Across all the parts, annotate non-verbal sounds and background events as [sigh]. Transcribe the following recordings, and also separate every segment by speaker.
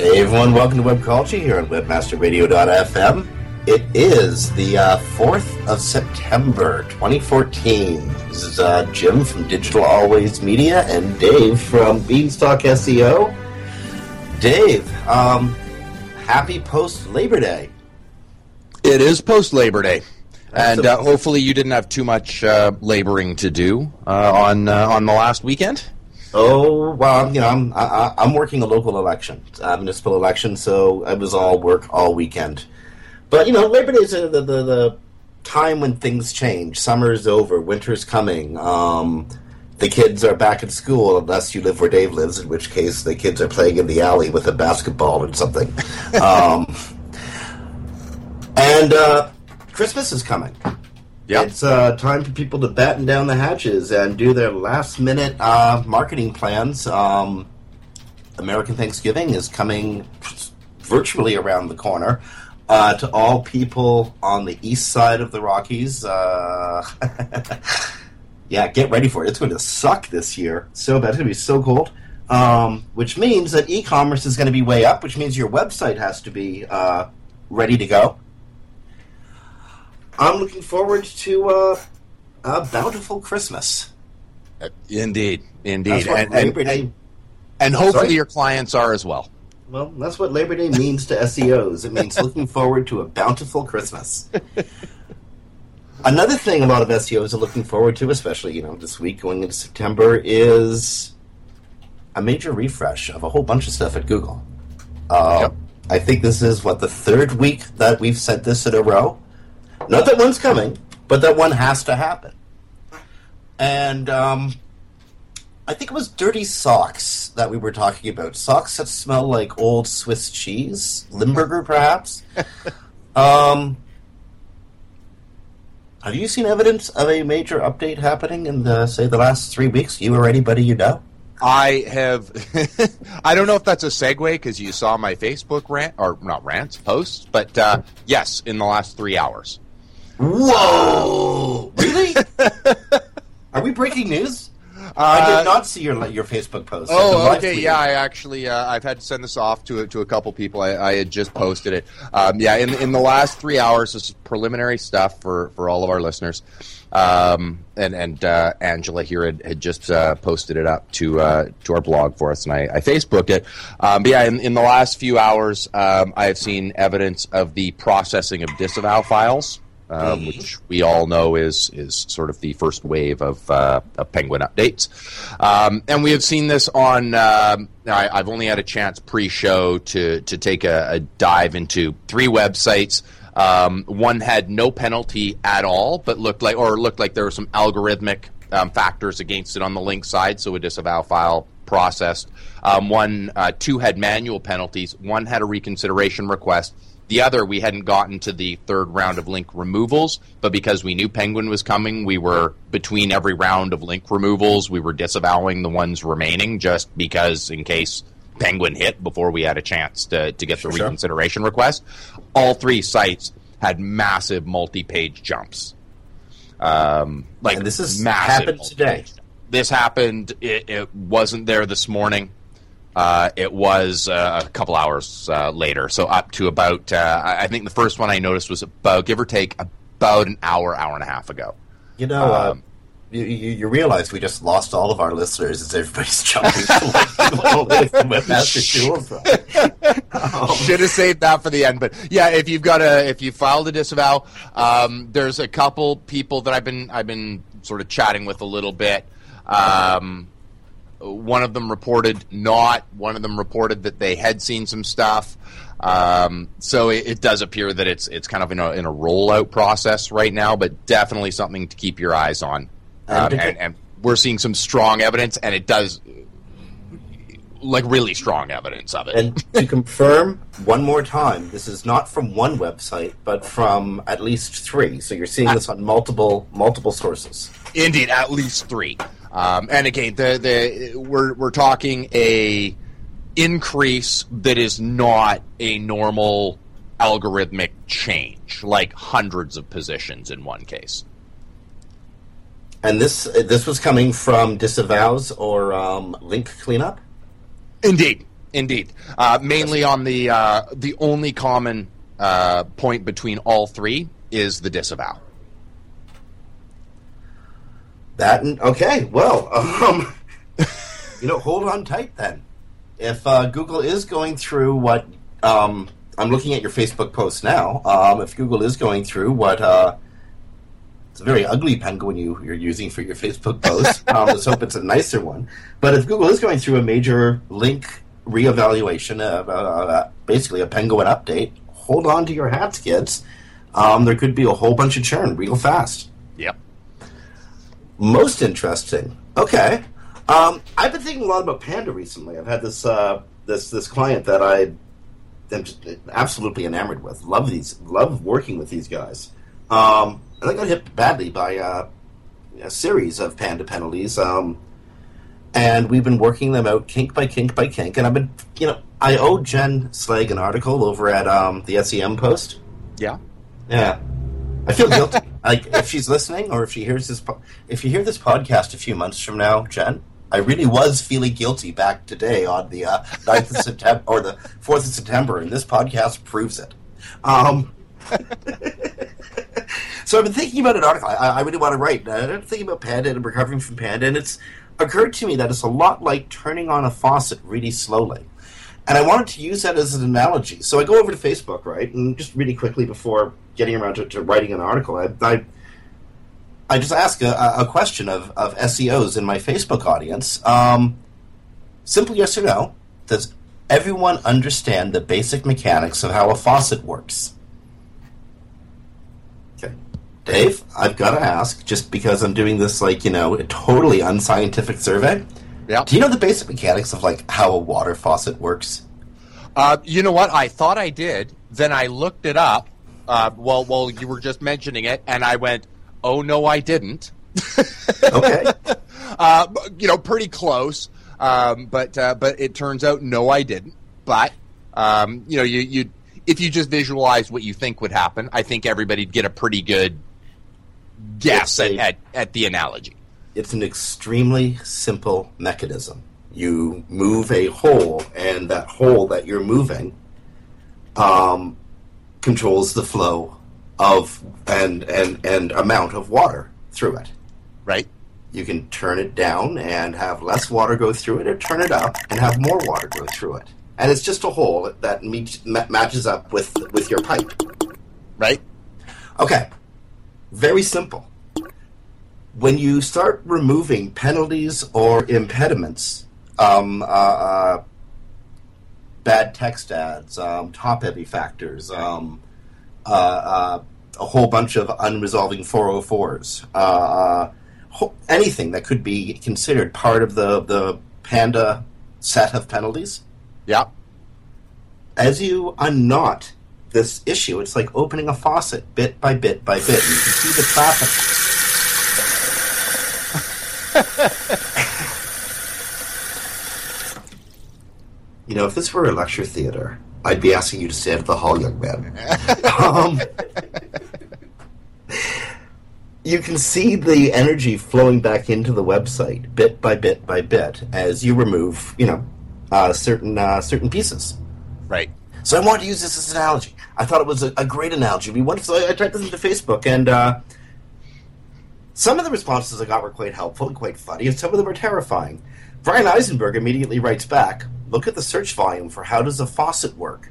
Speaker 1: Hey everyone, welcome to Webcology here on WebmasterRadio.fm. It is the uh, 4th of September 2014. This is uh, Jim from Digital Always Media and Dave from Beanstalk SEO. Dave, um, happy post Labor Day.
Speaker 2: It is post Labor Day. And uh, hopefully, you didn't have too much uh, laboring to do uh, on uh, on the last weekend.
Speaker 1: Oh well, you know, I'm I, I'm working a local election, a municipal election, so it was all work all weekend. But you know, Labor Day is the, the the time when things change. Summer's over, winter's coming. Um, the kids are back at school, unless you live where Dave lives, in which case the kids are playing in the alley with a basketball or something. [laughs] um, and uh, Christmas is coming.
Speaker 2: Yep.
Speaker 1: It's uh, time for people to batten down the hatches and do their last minute uh, marketing plans. Um, American Thanksgiving is coming virtually around the corner. Uh, to all people on the east side of the Rockies, uh, [laughs] yeah, get ready for it. It's going to suck this year. So bad. It's going to be so cold. Um, which means that e commerce is going to be way up, which means your website has to be uh, ready to go. I'm looking forward to uh, a bountiful Christmas.
Speaker 2: Indeed, indeed, and,
Speaker 1: Labor
Speaker 2: and,
Speaker 1: Day.
Speaker 2: and hopefully
Speaker 1: Sorry?
Speaker 2: your clients are as well.
Speaker 1: Well, that's what Labor Day means to SEOs. It means looking [laughs] forward to a bountiful Christmas. Another thing a lot of SEOs are looking forward to, especially you know this week going into September, is a major refresh of a whole bunch of stuff at Google. Uh,
Speaker 2: Yep.
Speaker 1: I think this is what the third week that we've said this in a row. Not that one's coming, but that one has to happen. And um, I think it was dirty socks that we were talking about. Socks that smell like old Swiss cheese, Limburger, perhaps. [laughs] um, have you seen evidence of a major update happening in the say the last three weeks? You or anybody you know?
Speaker 2: I have. [laughs] I don't know if that's a segue because you saw my Facebook rant or not rants posts, but uh, yes, in the last three hours.
Speaker 1: Whoa! Really? [laughs] Are we breaking news? I did not see your your Facebook post.
Speaker 2: Uh, Oh, okay. Yeah, I actually uh, I've had to send this off to to a couple people. I, I had just posted it. Um, yeah, in in the last three hours, this is preliminary stuff for for all of our listeners. Um, and and uh, Angela here had, had just uh, posted it up to uh, to our blog for us, and I, I Facebooked it. Um, but yeah, in, in the last few hours, um, I have seen evidence of the processing of disavow files um, which we all know is is sort of the first wave of, uh, of Penguin updates. Um, and we have seen this on. Um, I, I've only had a chance pre-show to to take a, a dive into three websites. Um, one had no penalty at all, but looked like or looked like there were some algorithmic um, factors against it on the link side, so a disavow file processed. Um, one, uh, two had manual penalties. One had a reconsideration request. The other, we hadn't gotten to the third round of link removals, but because we knew Penguin was coming, we were between every round of link removals, we were disavowing the ones remaining just because, in case Penguin hit before we had a chance to, to get the
Speaker 1: Sure.
Speaker 2: reconsideration request. All three sites had massive multi page jumps. Um, like
Speaker 1: And this
Speaker 2: massive
Speaker 1: happened today.
Speaker 2: This happened. It, it wasn't there this morning. Uh, it was uh, a couple hours uh, later, so up to about. Uh, I think the first one I noticed was about, give or take, about an hour, hour and a half ago.
Speaker 1: You know, uh,
Speaker 2: Um,
Speaker 1: you, you, you realize we just lost all of our listeners as everybody's [laughs] jumping to like, the webmaster tools. Right? Um,
Speaker 2: Should have saved that for the end, but yeah, if you've got a, if you filed a disavow, um, there's a couple people that I've been, I've been sort of chatting with a little bit. Um, one of them reported not. One of them reported that they had seen some stuff. Um, so it, it does appear that it's it's kind of in a in a rollout process right now, but definitely something to keep your eyes on. Um, and, and we're seeing some strong evidence, and it does like really strong evidence of it.
Speaker 1: And to confirm one more time, this is not from one website, but from at least three. So you're seeing this on multiple multiple sources.
Speaker 2: Indeed, at least three. Um, and again, the the we're we're talking a increase that is not a normal algorithmic change, like hundreds of positions in one case.
Speaker 1: And this this was coming from disavows or um, link cleanup.
Speaker 2: Indeed, indeed. Uh, mainly on the uh, the only common uh, point between all three is the disavow.
Speaker 1: That and, okay. Well, um, [laughs] you know, hold on tight then. If uh, Google is going through what um, I'm looking at your Facebook post now, um, if Google is going through what uh, it's a very ugly penguin you, you're using for your Facebook post. [laughs] um, let's hope it's a nicer one. But if Google is going through a major link reevaluation, uh, uh, uh, basically a penguin update, hold on to your hats, kids. Um, there could be a whole bunch of churn real fast.
Speaker 2: Yep.
Speaker 1: Most interesting. Okay. Um, I've been thinking a lot about Panda recently. I've had this uh, this this client that I am just absolutely enamored with. Love these. Love working with these guys. Um, and I got hit badly by uh, a series of Panda penalties. Um, and we've been working them out kink by kink by kink. And I've been, you know, I owe Jen Slegg an article over at um, the SEM Post.
Speaker 2: Yeah.
Speaker 1: Yeah, I feel guilty. [laughs] like if she's listening, or if she hears this, po- if you hear this podcast a few months from now, Jen, I really was feeling guilty back today on the uh, 9th of [laughs] September or the fourth of September, and this podcast proves it. Um, [laughs] so I've been thinking about an article I, I really want to write. and I'm thinking about Panda and recovering from Panda, and it's occurred to me that it's a lot like turning on a faucet really slowly. And I wanted to use that as an analogy. So I go over to Facebook, right, and just really quickly before getting around to, to writing an article, I, I, I just ask a, a question of, of SEOs in my Facebook audience. Um, simple yes or no. Does everyone understand the basic mechanics of how a faucet works? Okay. Dave, I've got to ask, just because I'm doing this, like, you know, a totally unscientific survey.
Speaker 2: Yeah.
Speaker 1: Do you know the basic mechanics of, like, how a water faucet works?
Speaker 2: Uh, you know what? I thought I did. Then I looked it up. Uh, well, well, you were just mentioning it, and I went, "Oh no, I didn't." [laughs]
Speaker 1: Okay. [laughs]
Speaker 2: uh, you know, pretty close. Um, but uh, but it turns out no, I didn't. But um, you know, you you if you just visualize what you think would happen, I think everybody'd get a pretty good guess
Speaker 1: It's
Speaker 2: at, at, at the analogy.
Speaker 1: it's an extremely simple mechanism. You move a hole, and that hole that you're moving um, controls the flow of and and and amount of water through it.
Speaker 2: Right?
Speaker 1: You can turn it down and have less water go through it, or turn it up and have more water go through it. And it's just a hole that meets, ma- matches up with with your pipe.
Speaker 2: Right?
Speaker 1: Okay. Very simple. When you start removing penalties or impediments, um, uh, uh, bad text ads, um, top heavy factors, um, uh, uh, a whole bunch of unresolving 404s, uh, uh, ho- anything that could be considered part of the, the Panda set of penalties.
Speaker 2: Yeah.
Speaker 1: As you unknot this issue, it's like opening a faucet bit by bit by bit. You can see the traffic. [laughs] you know, if this were a lecture theater, I'd be asking you to stay out of the hall, young man. [laughs] um, you can see the energy flowing back into the website bit by bit by bit as you remove, you know, uh, certain uh, certain pieces.
Speaker 2: Right.
Speaker 1: So I wanted to use this as an analogy. I thought it was a, a great analogy. We wanted, so I, I typed this into Facebook, and uh, some of the responses I got were quite helpful and quite funny, and some of them were terrifying. Bryan Eisenberg immediately writes back, "Look at the search volume for how does a faucet work."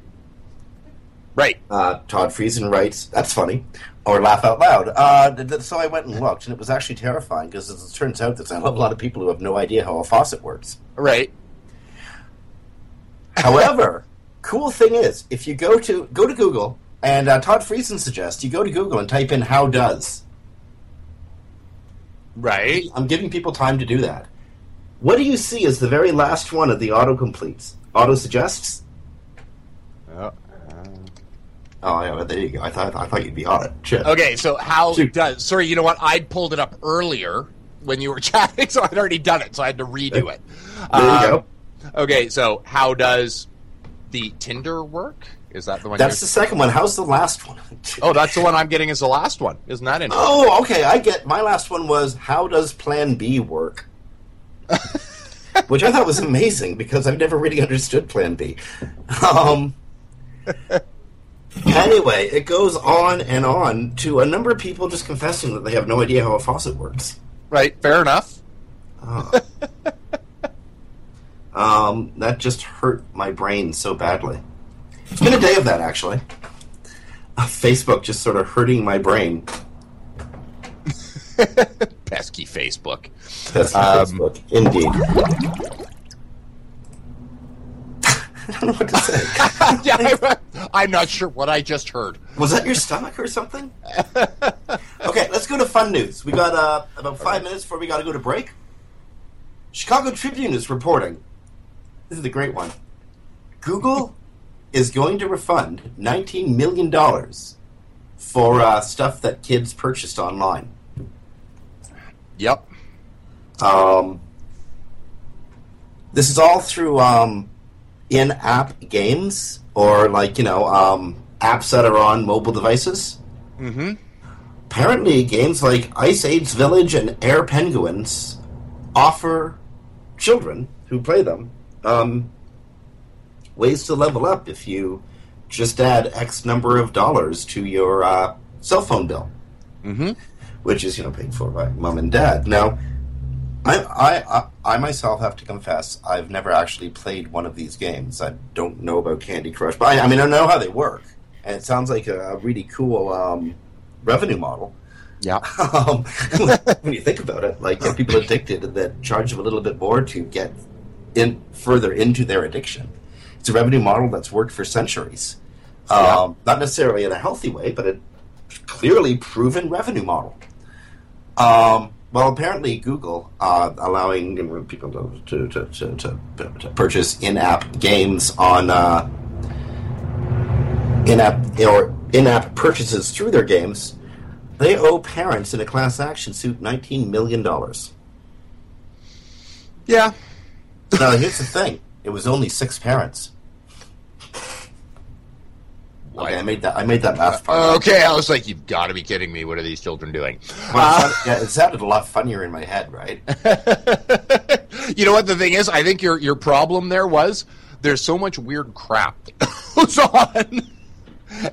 Speaker 2: Right.
Speaker 1: Uh, Todd Friesen writes, "That's funny," or laugh out loud. Uh, th- th- so I went and looked, and it was actually terrifying because it turns out there's a lot of people who have no idea how a faucet works.
Speaker 2: Right. [laughs]
Speaker 1: However, cool thing is, if you go to go to Google, and uh, Todd Friesen suggests you go to Google and type in "how does."
Speaker 2: Right.
Speaker 1: I'm giving people time to do that. What do you see as the very last one of the auto completes? Auto suggests.
Speaker 2: Oh,
Speaker 1: Oh yeah, there you go. I thought I thought you'd be on it. Shit.
Speaker 2: Okay, so how
Speaker 1: Shoot.
Speaker 2: does? Sorry, you know what? I pulled it up earlier when you were [laughs] chatting, so I'd already done it, so I had to redo it.
Speaker 1: There you
Speaker 2: Um,
Speaker 1: go.
Speaker 2: Okay, so how does the Tinder work? Is that the one?
Speaker 1: That's the
Speaker 2: you're-
Speaker 1: second one. How's the last one? [laughs]
Speaker 2: Oh, that's the one I'm getting as the last one. Isn't that interesting?
Speaker 1: Oh, okay. I get. My last one was how does Plan B work? Which I thought was amazing because I've never really understood Plan B. Um, anyway, it goes on and on to a number of people just confessing that they have no idea how a faucet works.
Speaker 2: Right, fair enough.
Speaker 1: Um, that just hurt my brain so badly. It's been a day of that, actually. Uh, Facebook just sort of hurting my brain. [laughs]
Speaker 2: Pesky Facebook.
Speaker 1: That's
Speaker 2: Um,
Speaker 1: Facebook, indeed. [laughs] I don't know what to say. [laughs]
Speaker 2: yeah, I'm, I'm not sure what I just heard.
Speaker 1: Was that your stomach or something? okay, let's go to fun news. We got uh, about five minutes before we got to go to break. Chicago Tribune is reporting. This is a great one. Google is going to refund $19 million for uh, stuff that kids purchased online.
Speaker 2: Yep.
Speaker 1: Um, this is all through um, in-app games or like you know um, apps that are on mobile devices.
Speaker 2: Mm-hmm.
Speaker 1: Apparently, games like Ice Age Village and Air Penguins offer children who play them um, ways to level up if you just add X number of dollars to your uh, cell phone bill
Speaker 2: Mm-hmm.
Speaker 1: Which is you know paid for by mom and dad. Now, I, I I myself have to confess I've never actually played one of these games. I don't know about Candy Crush, but I, I mean I know how they work, and it sounds like a, a really cool um, revenue model.
Speaker 2: Yeah. [laughs]
Speaker 1: Um, [laughs] when you think about it, like get people addicted and then charge them a little bit more to get in further into their addiction. It's a revenue model that's worked for centuries. Um, Not necessarily in a healthy way, but a clearly proven revenue model. Um, well, apparently Google uh, allowing people to to, to, to, to, purchase in-app games on uh, in-app or in-app purchases through their games. They owe parents in a class action suit nineteen million dollars.
Speaker 2: Yeah.
Speaker 1: Now, here's the thing: it was only six parents. Okay, I made that. I made that last part.
Speaker 2: Uh, okay, I was like, you've got to be kidding me. What are these children doing?
Speaker 1: Well, it, sounded, yeah, it sounded a lot funnier in my head, right? [laughs]
Speaker 2: you know what the thing is? I think your your problem there was there's so much weird crap [laughs] that goes on.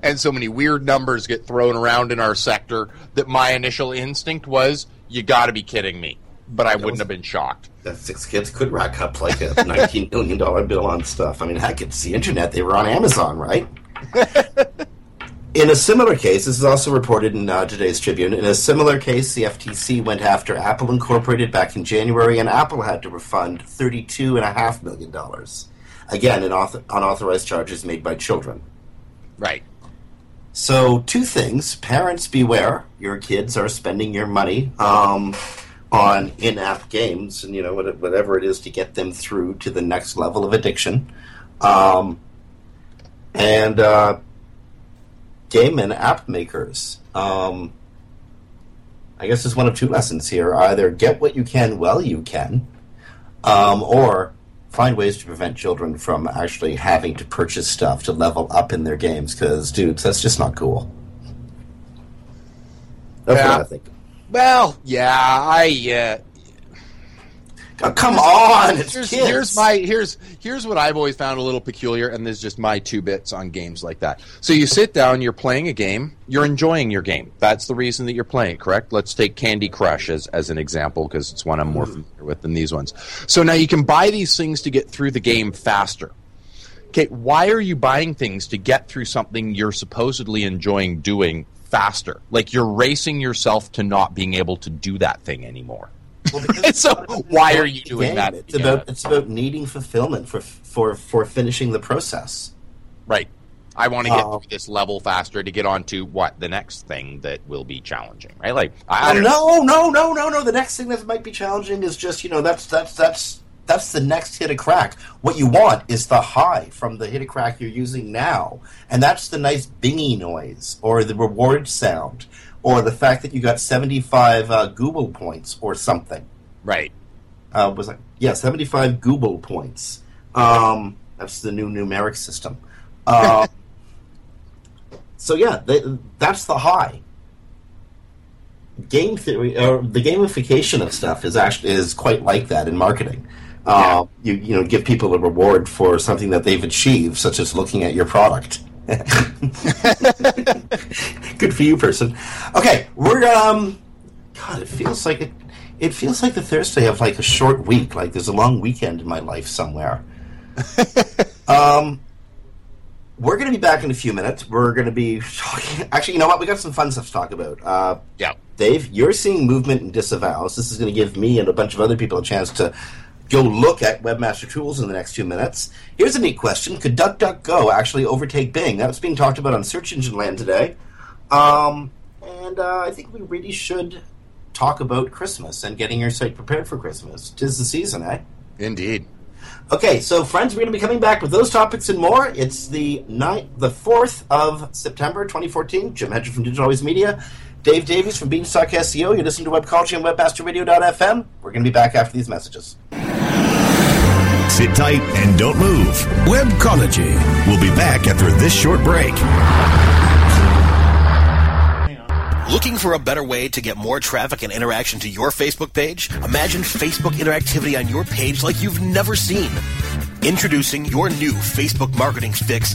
Speaker 2: And so many weird numbers get thrown around in our sector that my initial instinct was, you got to be kidding me. But I wouldn't have been shocked.
Speaker 1: That six kids could rack up like a nineteen million dollar bill on stuff. I mean, heck, it's the internet. They were on Amazon, right? [laughs] in a similar case, this is also reported in uh, today's Tribune. In a similar case, the FTC went after Apple Incorporated back in January, and Apple had to refund thirty-two and a half million dollars. Again, in author- unauthorized charges made by children.
Speaker 2: Right.
Speaker 1: So, two things. Parents, beware. Your kids are spending your money um, on in-app games and you know whatever it is to get them through to the next level of addiction. Um, and uh, game and app makers. Um, I guess there's one of two lessons here: either get what you can while you can, um, or find ways to prevent children from actually having to purchase stuff to level up in their games. Because, dudes, that's just not cool. That's
Speaker 2: Yeah.
Speaker 1: what I think.
Speaker 2: Well, yeah, I uh,
Speaker 1: Oh, come on, it's
Speaker 2: here's,
Speaker 1: kids.
Speaker 2: here's my here's here's what I've always found a little peculiar, and this is just my two bits on games like that. So you sit down, you're playing a game, you're enjoying your game. That's the reason that you're playing, correct? Let's take Candy Crush as as an example because it's one I'm more hmm. familiar with than these ones. So now you can buy these things to get through the game faster. Okay, why are you buying things to get through something you're supposedly enjoying doing faster? Like you're racing yourself to not being able to do that thing anymore. [laughs] so why are you doing
Speaker 1: game.
Speaker 2: that?
Speaker 1: It's
Speaker 2: Yeah.
Speaker 1: about it's about needing fulfillment for for for finishing the process.
Speaker 2: Right. I want to get
Speaker 1: Oh.
Speaker 2: through this level faster to get on to what the next thing that will be challenging, right? Like I
Speaker 1: Oh,
Speaker 2: don't know.
Speaker 1: no, no, no, no, no. The next thing that might be challenging is just you know that's that's that's that's the next hit of crack. What you want is the high from the hit of crack you're using now, and that's the nice bingy noise or the reward sound or the fact that you got 75 uh, Google points or something.
Speaker 2: Right.
Speaker 1: uh, was like yeah, seventy five Google points. Um, that's the new numeric system. Uh, [laughs] so yeah, they, that's the high. Game theory, or the gamification of stuff is actually is quite like that in marketing. Uh, You you know give people a reward for something that they've achieved, such as looking at your product. [laughs] Good for you, person. Okay, we're um. God, it feels like it. It feels like the Thursday of like a short week. Like there's a long weekend in my life somewhere. [laughs] um, we're going to be back in a few minutes. We're going to be talking. Actually, you know what? We got some fun stuff to talk about. Uh,
Speaker 2: Yeah.
Speaker 1: Dave, you're seeing movement and disavows. This is going to give me and a bunch of other people a chance to go look at Webmaster Tools in the next few minutes. Here's a neat question: Could DuckDuckGo actually overtake Bing? That's being talked about on Search Engine Land today. Um, and uh, I think we really should talk about Christmas and getting your site prepared for Christmas. Tis the season, eh?
Speaker 2: Indeed.
Speaker 1: Okay, so friends, we're going to be coming back with those topics and more. It's the ninth, the fourth of September, 2014. Jim Hedger from Digital Always Media, Dave Davies from Beanstalk SEO. You're listening to Webcology on WebmasterRadio.fm. We're going to be back after these messages.
Speaker 3: Sit tight and don't move.
Speaker 4: Webcology.
Speaker 3: We'll be back after this short break.
Speaker 5: Looking for a better way to get more traffic and interaction to your Facebook page? Imagine Facebook interactivity on your page like you've never seen. Introducing your new Facebook marketing fix,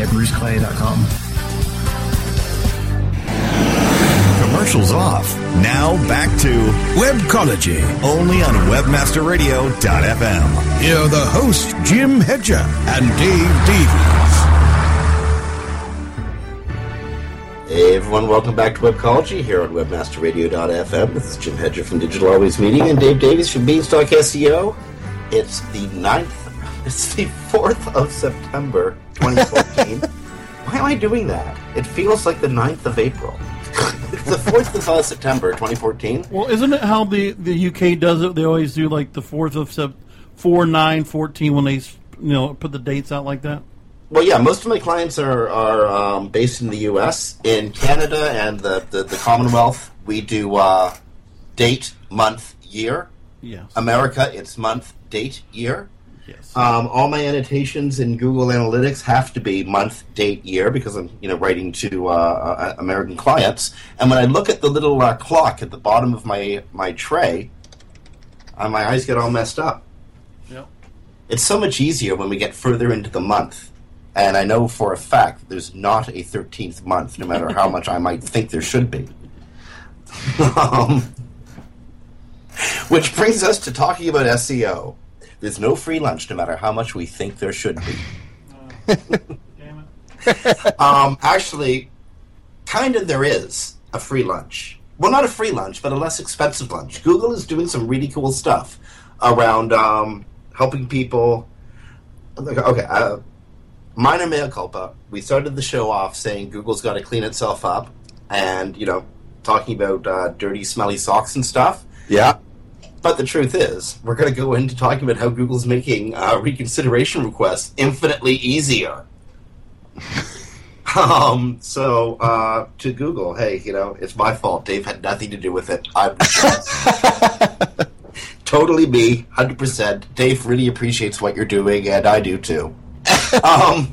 Speaker 6: at bruceclay.com.
Speaker 3: Commercials off. Now back to
Speaker 4: Webcology,
Speaker 3: only on WebmasterRadio.fm.
Speaker 4: Here are the hosts, Jim Hedger and Dave Davies.
Speaker 1: Hey everyone, welcome back to Webcology here on WebmasterRadio.fm. This is Jim Hedger from Digital Always Media and Dave Davies from Beanstalk SEO. It's the 9th, it's the 4th of September 2014. [laughs] Why am I doing that? It feels like the 9th of April. it's the 4th of uh, September 2014.
Speaker 7: Well, isn't it how the, the UK does it? They always do like the 4th of Sep- 4 9 14 when they you know put the dates out like that?
Speaker 1: Well, yeah, most of my clients are, are um, based in the U.S. In Canada and the, the, the Commonwealth, we do uh, date, month, year.
Speaker 7: Yes.
Speaker 1: America, it's month, date, year.
Speaker 7: Yes.
Speaker 1: Um, all my annotations in Google Analytics have to be month, date, year because I'm you know writing to uh, uh, American clients. And when I look at the little uh, clock at the bottom of my my tray, uh, my eyes get all messed up.
Speaker 7: Yep.
Speaker 1: It's so much easier when we get further into the month. And I know for a fact that there's not a 13th month, no matter how much I might think there should be. [laughs] um, which brings us to talking about SEO. There's no free lunch, no matter how much we think there should be. [laughs] um, actually, kind of there is a free lunch. Well, not a free lunch, but a less expensive lunch. Google is doing some really cool stuff around um, helping people. Okay, uh, minor mea culpa. We started the show off saying Google's got to clean itself up, and you know, talking about uh, dirty, smelly socks and stuff.
Speaker 2: Yeah.
Speaker 1: But the truth is, we're going to go into talking about how Google's making uh, reconsideration requests infinitely easier. [laughs] um, so uh, to Google, hey, you know, it's my fault. Dave had nothing to do with it. I'm [laughs] totally me, hundred percent. Dave really appreciates what you're doing, and I do too. [laughs] um,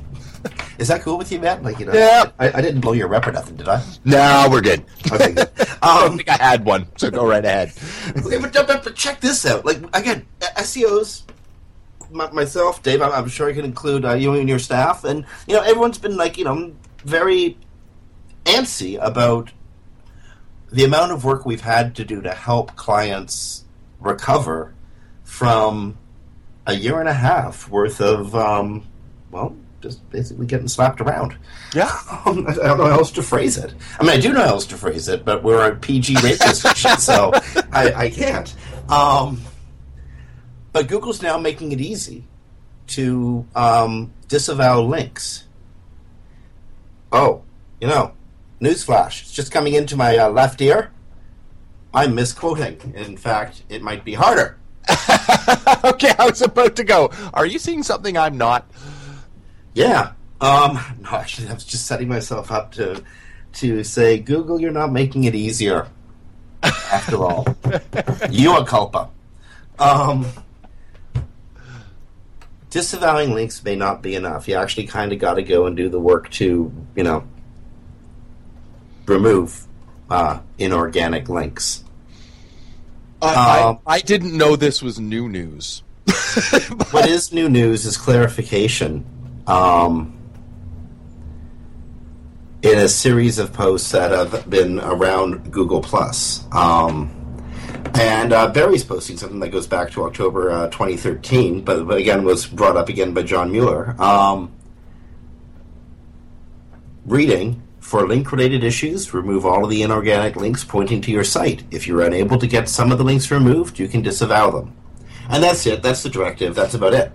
Speaker 1: is that cool with you, Matt? Like, you know,
Speaker 2: Yeah.
Speaker 1: I, I didn't blow your rep or nothing, did I?
Speaker 2: No, we're good.
Speaker 1: Okay, good. [laughs]
Speaker 2: I
Speaker 1: Um,
Speaker 2: think I had one, so go right ahead.
Speaker 1: Okay, but, but, but check this out. Like again, SEOs, my, myself, Dave. I'm, I'm sure I can include uh, you and your staff, and you know everyone's been like you know very antsy about the amount of work we've had to do to help clients recover from a year and a half worth of um, well, just basically getting slapped around.
Speaker 2: Yeah. [laughs]
Speaker 1: I don't know how else to phrase it. I mean, I do know how else to phrase it, but we're a PG radio station, [laughs] so I, I can't. Um, but Google's now making it easy to um, disavow links. Oh, you know, newsflash. It's just coming into my uh, left ear. I'm misquoting. In fact, it might be harder. [laughs]
Speaker 2: okay, I was about to go. Are you seeing something I'm not?
Speaker 1: Yeah. Um, [laughs] no, actually, I was just setting myself up to to say, Google, you're not making it easier. After all, [laughs] you are culpa. Um, disavowing links may not be enough. You actually kind of got to go and do the work to, you know, remove uh, inorganic links.
Speaker 2: I,
Speaker 1: Um,
Speaker 2: I, I didn't know this was new news. [laughs]
Speaker 1: what is new news is clarification. Um, in a series of posts that have been around Google Plus, um, and uh, Barry's posting something that goes back to October uh, 2013, but, but again was brought up again by John Mueller. Um, reading for link-related issues, remove all of the inorganic links pointing to your site. If you're unable to get some of the links removed, you can disavow them. And that's it. That's the directive. That's about it.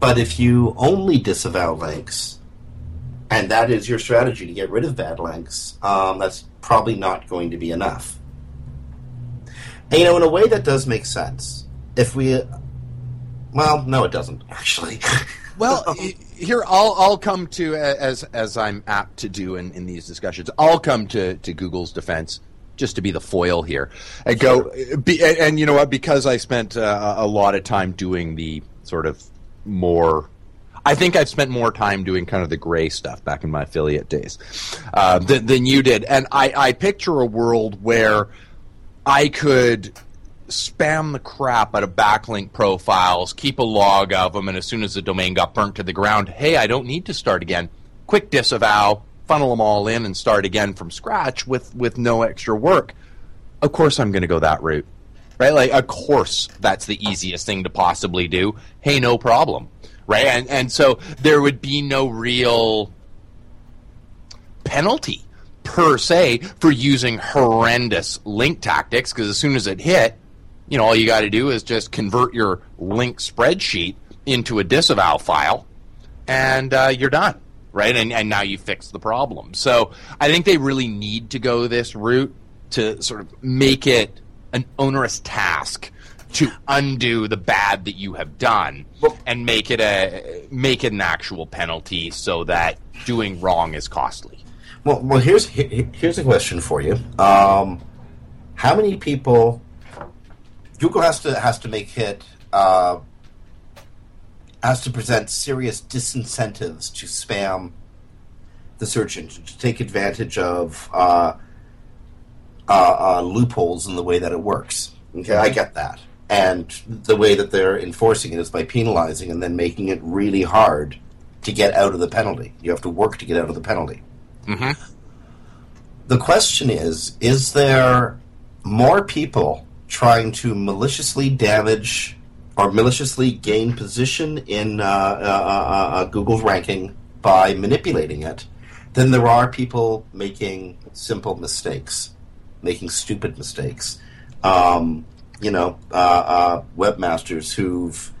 Speaker 1: But if you only disavow links, and that is your strategy to get rid of bad links, um, that's probably not going to be enough. And, you know, in a way, that does make sense. If we, well, no, it doesn't actually. [laughs]
Speaker 2: Well, here I'll I'll come to as as I'm apt to do in, in these discussions. I'll come to, to Google's defense just to be the foil here and go. Be, and, and you know what? Because I spent uh, a lot of time doing the sort of more. I think I've spent more time doing kind of the gray stuff back in my affiliate days uh, than, than you did, and I, I picture a world where I could spam the crap out of backlink profiles, keep a log of them, and as soon as the domain got burnt to the ground, hey, I don't need to start again. Quick disavow, funnel them all in and start again from scratch with with no extra work, of course I'm going to go that route. Right? Like of course that's the easiest thing to possibly do. Hey, no problem. Right? And and so there would be no real penalty per se for using horrendous link tactics because as soon as it hit, you know, all you got to do is just convert your link spreadsheet into a disavow file and uh, you're done, right? And, and now you fix the problem. So I think they really need to go this route to sort of make it an onerous task to undo the bad that you have done and make it a make it an actual penalty so that doing wrong is costly.
Speaker 1: Well, well, here's here's a question for you. Um, how many people Google has to has to make it uh, has to present serious disincentives to spam the search engine to take advantage of uh, uh, uh, loopholes in the way that it works. Okay, I get that, and the way that they're enforcing it is by penalizing and then making it really hard to get out of the penalty. You have to work to get out of the penalty.
Speaker 2: Mm-hmm.
Speaker 1: The question is is there more people trying to maliciously damage or maliciously gain position in uh, uh, uh, uh, Google's ranking by manipulating it than there are people making simple mistakes, making stupid mistakes? Um, you know, uh, uh, webmasters who've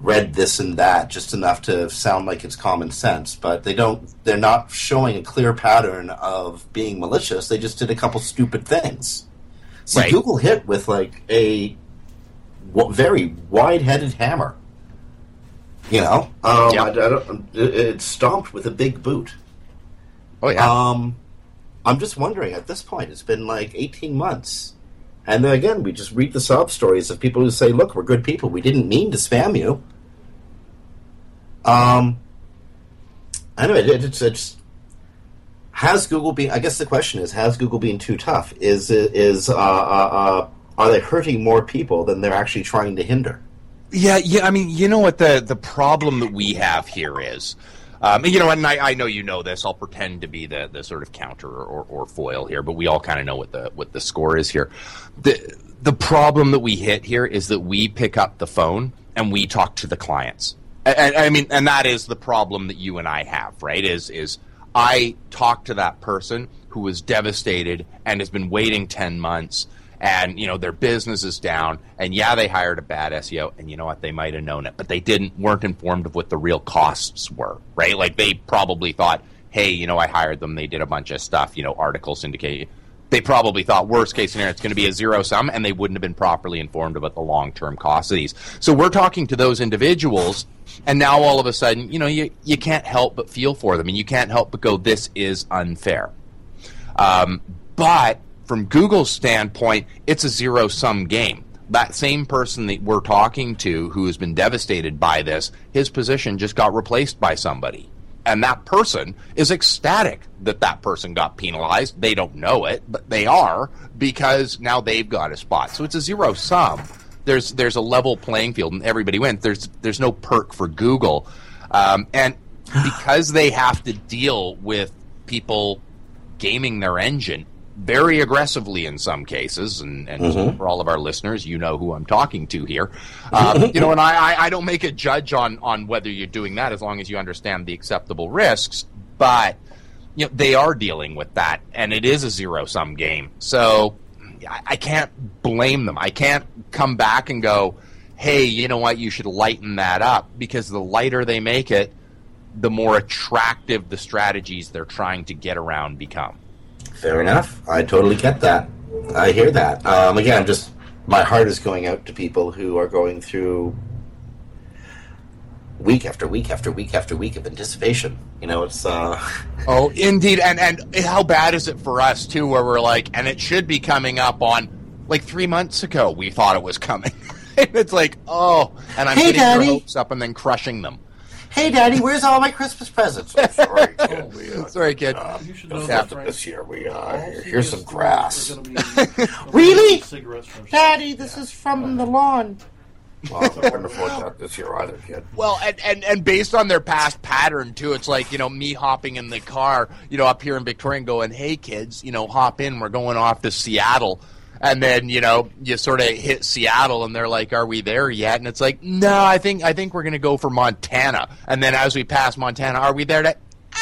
Speaker 1: read this and that just enough to sound like it's common sense, but they don't. They're not showing a clear pattern of being malicious. They just did a couple stupid things. See,
Speaker 2: Right.
Speaker 1: Google hit with like a w- very wide-headed hammer. You know, um, I, I don't, it- it's stomped with a big boot.
Speaker 2: Oh yeah.
Speaker 1: Um, I'm just wondering. At this point, it's been like 18 months, and then again, we just read the sob stories of people who say, "Look, we're good people. We didn't mean to spam you." Um, anyway, it, it's, it's has Google been? I guess the question is, has Google been too tough? Is is uh, uh, uh, are they hurting more people than they're actually trying to hinder?
Speaker 2: Yeah, yeah. I mean, you know what the the problem that we have here is, um, you know, and I, I know you know this. I'll pretend to be the, the sort of counter or, or foil here, but we all kind of know what the what the score is here. the The problem that we hit here is that we pick up the phone and we talk to the clients. And, I mean, and that is the problem that you and I have, right? Is is I talk to that person who was devastated and has been waiting ten months and you know their business is down and yeah they hired a bad SEO and you know what? They might have known it but they didn't weren't informed of what the real costs were right? Like they probably thought hey you know I hired them they did a bunch of stuff you know articles indicate they probably thought worst case scenario it's going to be a zero sum and they wouldn't have been properly informed about the long term costs of these. So we're talking to those individuals and now all of a sudden you know you, you can't help but feel for them and you can't help but go this is unfair. Um, but from Google's standpoint, it's a zero sum game. That same person that we're talking to who has been devastated by this, his position just got replaced by somebody. And that person is ecstatic that that person got penalized. They don't know it, but they are because now they've got a spot. So it's a zero sum. There's there's a level playing field and everybody wins. There's there's no perk for Google, um, and because they have to deal with people gaming their engine very aggressively in some cases, and, and
Speaker 1: Mhm.
Speaker 2: for all of our listeners, you know who I'm talking to here. Um, [laughs] you know, and I, I- I don't make a judge on on whether you're doing that as long as you understand the acceptable risks, but you know they are dealing with that, and it is a zero sum game. So I, I can't blame them. I can't come back and go, "Hey, you know what? You should lighten that up," because the lighter they make it, the more attractive the strategies they're trying to get around become.
Speaker 1: Fair enough. I totally get that. I hear that. Um, again, just my heart is going out to people who are going through week after week after week after week of anticipation. You know, it's uh, [laughs]
Speaker 2: Oh, indeed, and and how bad is it for us too? Where we're like, and it should be coming up on like three months ago. We thought it was coming. [laughs] it's like, oh, and I'm
Speaker 1: Hey,
Speaker 2: getting their
Speaker 1: Daddy.
Speaker 2: hopes up and then crushing them.
Speaker 1: Hey, Daddy, where's all my Christmas presents? I'm [laughs] sorry, kid. We, uh,
Speaker 2: Sorry, kid.
Speaker 7: You should know that, Frank.
Speaker 1: this year, we uh,
Speaker 7: All
Speaker 1: here's some grass.
Speaker 7: stores [laughs] are gonna be- [laughs]
Speaker 1: Really? Daddy, this is from the lawn. Well, I couldn't afford that this year either, kid.
Speaker 2: Well, and, and, and based on their past pattern too, it's like you know me hopping in the car, you know, up here in Victoria, and going, "Hey kids, you know, hop in. We're going off to Seattle." And then you know you sort of hit Seattle, and they're like, "Are we there yet?" And it's like, "No, I think I think we're going to go for Montana." And then as we pass Montana, are we there? To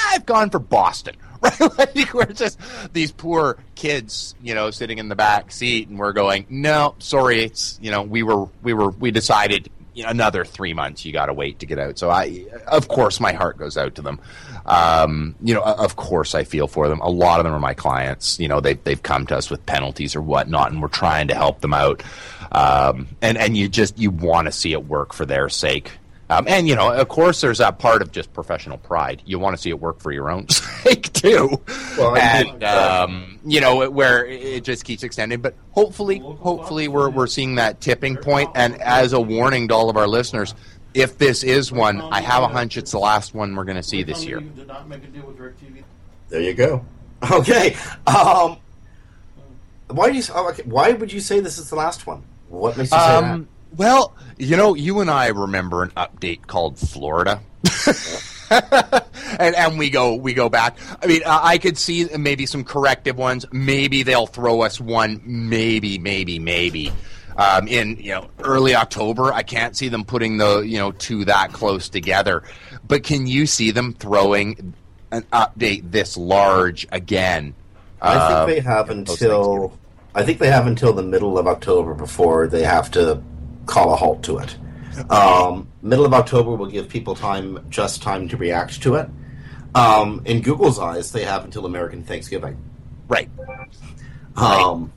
Speaker 2: I've gone for Boston. [laughs] Right? like we're just these poor kids, you know, sitting in the back seat, and we're going, "No, sorry, it's you know, we were we were we decided." Another three months you got to wait to get out. So I, of course, my heart goes out to them. Um, you know, of course, I feel for them. A lot of them are my clients. You know, they they've come to us with penalties or whatnot, and we're trying to help them out. Um, and and you just you want to see it work for their sake. Um, and you know, of course, there's that part of just professional pride. You want to see it work for your own [laughs] sake too,
Speaker 1: Well,
Speaker 2: and um, you know where it just keeps extending. But hopefully, hopefully, we're we're seeing that tipping point. And as a warning to all of our listeners, if this is one, I have a hunch it's the last one we're going to see this year.
Speaker 7: Did not make a deal with DirecTV.
Speaker 1: There you go. Okay. Um, why do you? oh, okay. Why would you say this is the last one? What makes you say
Speaker 2: Um, well, you know, you and I remember an update called Florida. [laughs] and and we go we go back. I mean, uh, I could see maybe some corrective ones. Maybe they'll throw us one. Maybe, maybe, maybe. Um, in you know early October, I can't see them putting the you know two that close together. But can you see them throwing an update this large again?
Speaker 1: I
Speaker 2: uh,
Speaker 1: think they have
Speaker 2: post
Speaker 1: until. I think they have until the middle of October before they have to call a halt to it. Um, middle of October will give people time, just time to react to it. Um, in Google's eyes, they have until American Thanksgiving,
Speaker 2: right?
Speaker 1: Um,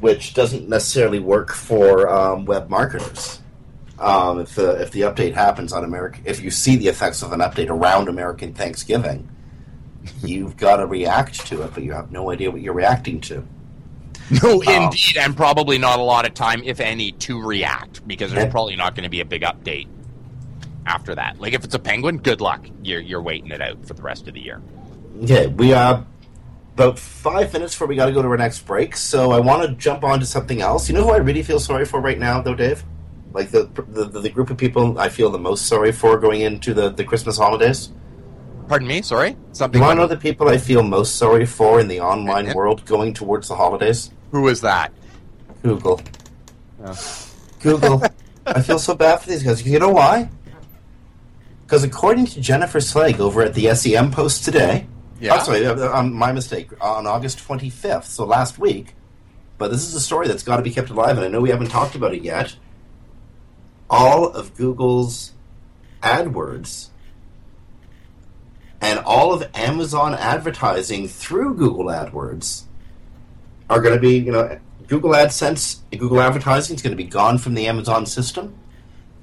Speaker 1: which doesn't necessarily work for um, web marketers. Um, if the if the update happens on American, if you see the effects of an update around American Thanksgiving, you've got to react to it, but you have no idea what you're reacting to.
Speaker 2: No,
Speaker 1: Oh.
Speaker 2: indeed, and probably not a lot of time, if any, to react because there's probably not going to be a big update after that. Like if it's a penguin, good luck. You're you're waiting it out for the rest of the year.
Speaker 1: Okay, we are about five minutes before we got to go to our next break, so I want to jump on to something else. You know who I really feel sorry for right now, though, Dave? Like the the, the group of people I feel the most sorry for going into the, the Christmas holidays.
Speaker 2: Pardon me. Sorry. Something.
Speaker 1: You want to know the people I feel most sorry for in the online world going towards the holidays?
Speaker 2: Who is that?
Speaker 1: Google. Google. [laughs] I feel so bad for these guys. You know why? Because according to Jennifer Slegg over at the SEM Post today,
Speaker 2: Yeah.
Speaker 1: I'm sorry, uh, um, my mistake, on August 25th, so last week, but this is a story that's got to be kept alive, and I know we haven't talked about it yet. All of Google's AdWords and all of Amazon advertising through Google AdWords are going to be, you know, Google AdSense, Google advertising is going to be gone from the Amazon system,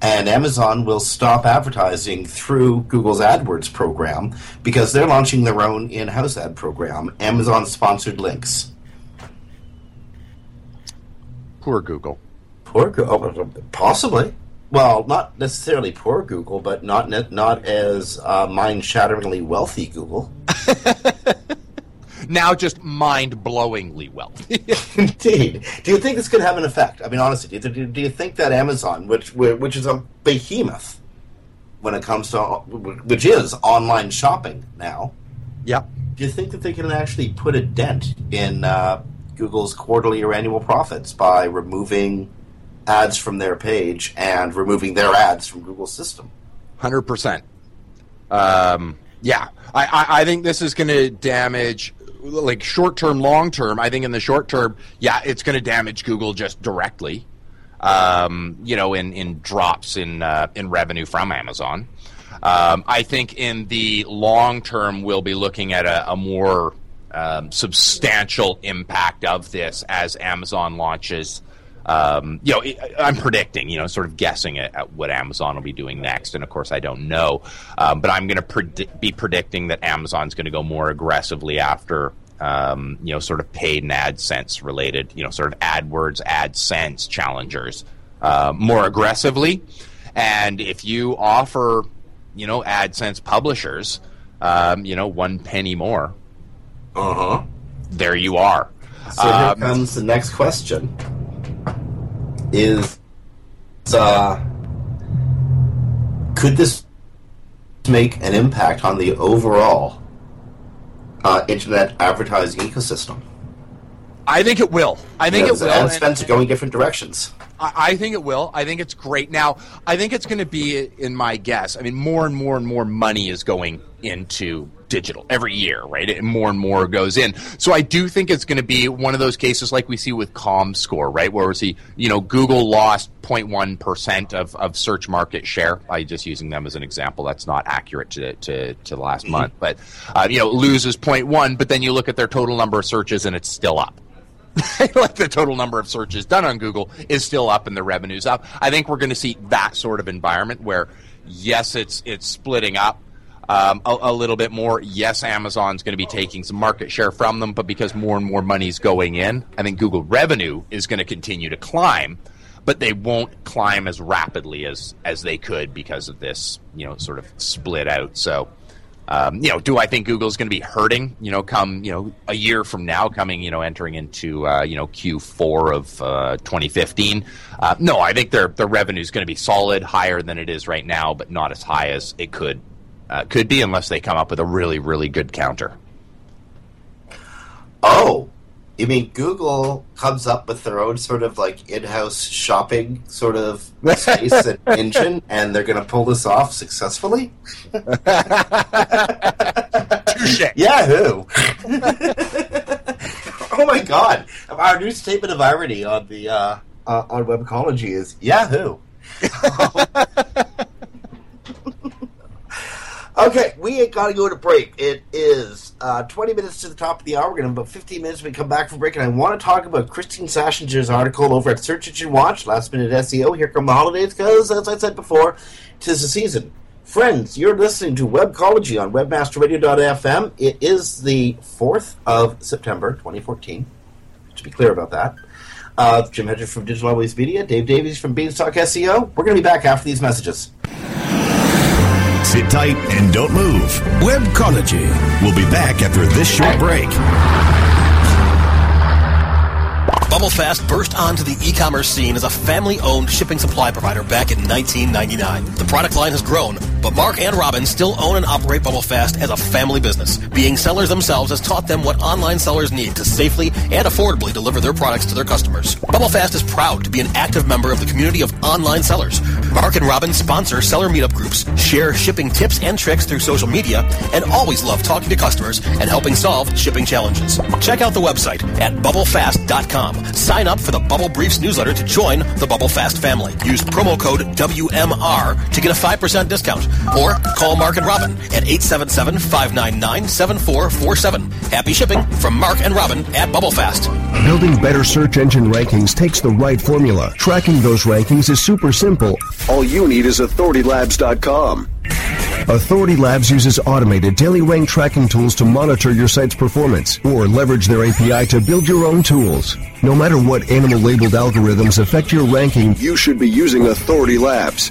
Speaker 1: and Amazon will stop advertising through Google's AdWords program because they're launching their own in-house ad program, Amazon sponsored links.
Speaker 2: Poor Google.
Speaker 1: Poor Google, possibly. Well, not necessarily poor Google, but not not as uh, mind-shatteringly wealthy Google. [laughs]
Speaker 2: Now, just mind-blowingly wealthy. [laughs]
Speaker 1: Indeed. Do you think this could have an effect? I mean, honestly, do you, do you think that Amazon, which which is a behemoth when it comes to which is online shopping now,
Speaker 2: yep.
Speaker 1: do you think that they can actually put a dent in uh, Google's quarterly or annual profits by removing ads from their page and removing their ads from Google's system?
Speaker 2: Hundred percent. Um, yeah, I, I, I think this is going to damage, like short term, long term. I think in the short term, yeah, it's going to damage Google just directly. Um, you know, in in drops in uh, in revenue from Amazon. Um, I think in the long term, we'll be looking at a, a more um, substantial impact of this as Amazon launches. Um, you know, I- I'm predicting, you know, sort of guessing at, at what Amazon will be doing next, and of course, I don't know. Um, but I'm going to predi- be predicting that Amazon's going to go more aggressively after, um, you know, sort of paid and AdSense related, you know, sort of AdWords, AdSense challengers uh, more aggressively. And if you offer, you know, AdSense publishers, um, you know, one penny more,
Speaker 1: uh huh,
Speaker 2: there you are.
Speaker 1: So here
Speaker 2: Um,
Speaker 1: comes the next question: is uh, could this make an impact on the overall uh, internet advertising ecosystem?
Speaker 2: I think it will. I think
Speaker 1: yeah,
Speaker 2: it will. And,
Speaker 1: and, going different directions.
Speaker 2: I I think it will. I think it's great. Now, I think it's going to be, in my guess, I mean, more and more and more money is going into digital every year, right? And more and more goes in. So I do think it's going to be one of those cases like we see with ComScore, right? Where we see, you know, Google lost 0.1% of, of search market share. I just using them as an example. That's not accurate to, to, to the last month. But, uh, you know, loses 0.1, but then you look at their total number of searches and it's still up. [laughs] like the total number of searches done on Google is still up and the revenue's up. I think we're going to see that sort of environment where, yes, it's it's splitting up um, a, a little bit more. Yes, Amazon's going to be taking some market share from them, but because more and more money's going in, I think Google revenue is going to continue to climb, but they won't climb as rapidly as as they could because of this, you know, sort of split out. So. Um, you know, do I think Google's going to be hurting? You know, come you know a year from now, coming you know entering into uh, you know Q4 of uh, 2015. Uh, no, I think their their revenue is going to be solid, higher than it is right now, but not as high as it could uh, could be unless they come up with a really really good counter.
Speaker 1: Oh, you mean Google comes up with their own sort of like in-house shopping sort of space and [laughs] engine, and they're going to pull this off successfully? [laughs] Yahoo! [laughs] oh my God! Our new statement of irony on the uh, uh, on Webcology is Yahoo! Okay, we ain't got to go to break. It is uh, 20 minutes to the top of the hour. We're going to have about 15 minutes when we come back from break. And I want to talk about Kristine Schachinger's article over at Search Engine Watch, Last Minute SEO. Here come the holidays, because, as I said before, tis the season. Friends, you're listening to Webcology on webmasterradio.fm. It is the 4th of September, 2014. To be clear about that. Uh, Jim Hedger from Digital Always Media, Dave Davies from Beanstalk SEO. We're going to be back after these messages.
Speaker 3: Sit tight and don't move.
Speaker 4: Webcology.
Speaker 3: We'll be back after this short break.
Speaker 5: BubbleFast burst onto the e-commerce scene as a family-owned shipping supply provider back in 1999. The product line has grown, but Mark and Robin still own and operate BubbleFast as a family business. Being sellers themselves has taught them what online sellers need to safely and affordably deliver their products to their customers. BubbleFast is proud to be an active member of the community of online sellers. Mark and Robin sponsor seller meetup groups, share shipping tips and tricks through social media, and always love talking to customers and helping solve shipping challenges. Check out the website at bubblefast.com. Sign up for the Bubble Briefs newsletter to join the Bubble Fast family. Use promo code WMR to get a 5% discount. Or call Mark and Robin at 877-599-7447. Happy shipping from Mark and Robin at BubbleFast.
Speaker 8: Building better search engine rankings takes the right formula. Tracking those rankings is super simple. All you need is authoritylabs.com. Authority Labs uses automated daily rank tracking tools to monitor your site's performance or leverage their API to build your own tools. No matter what animal labeled algorithms affect your ranking, you should be using Authority Labs.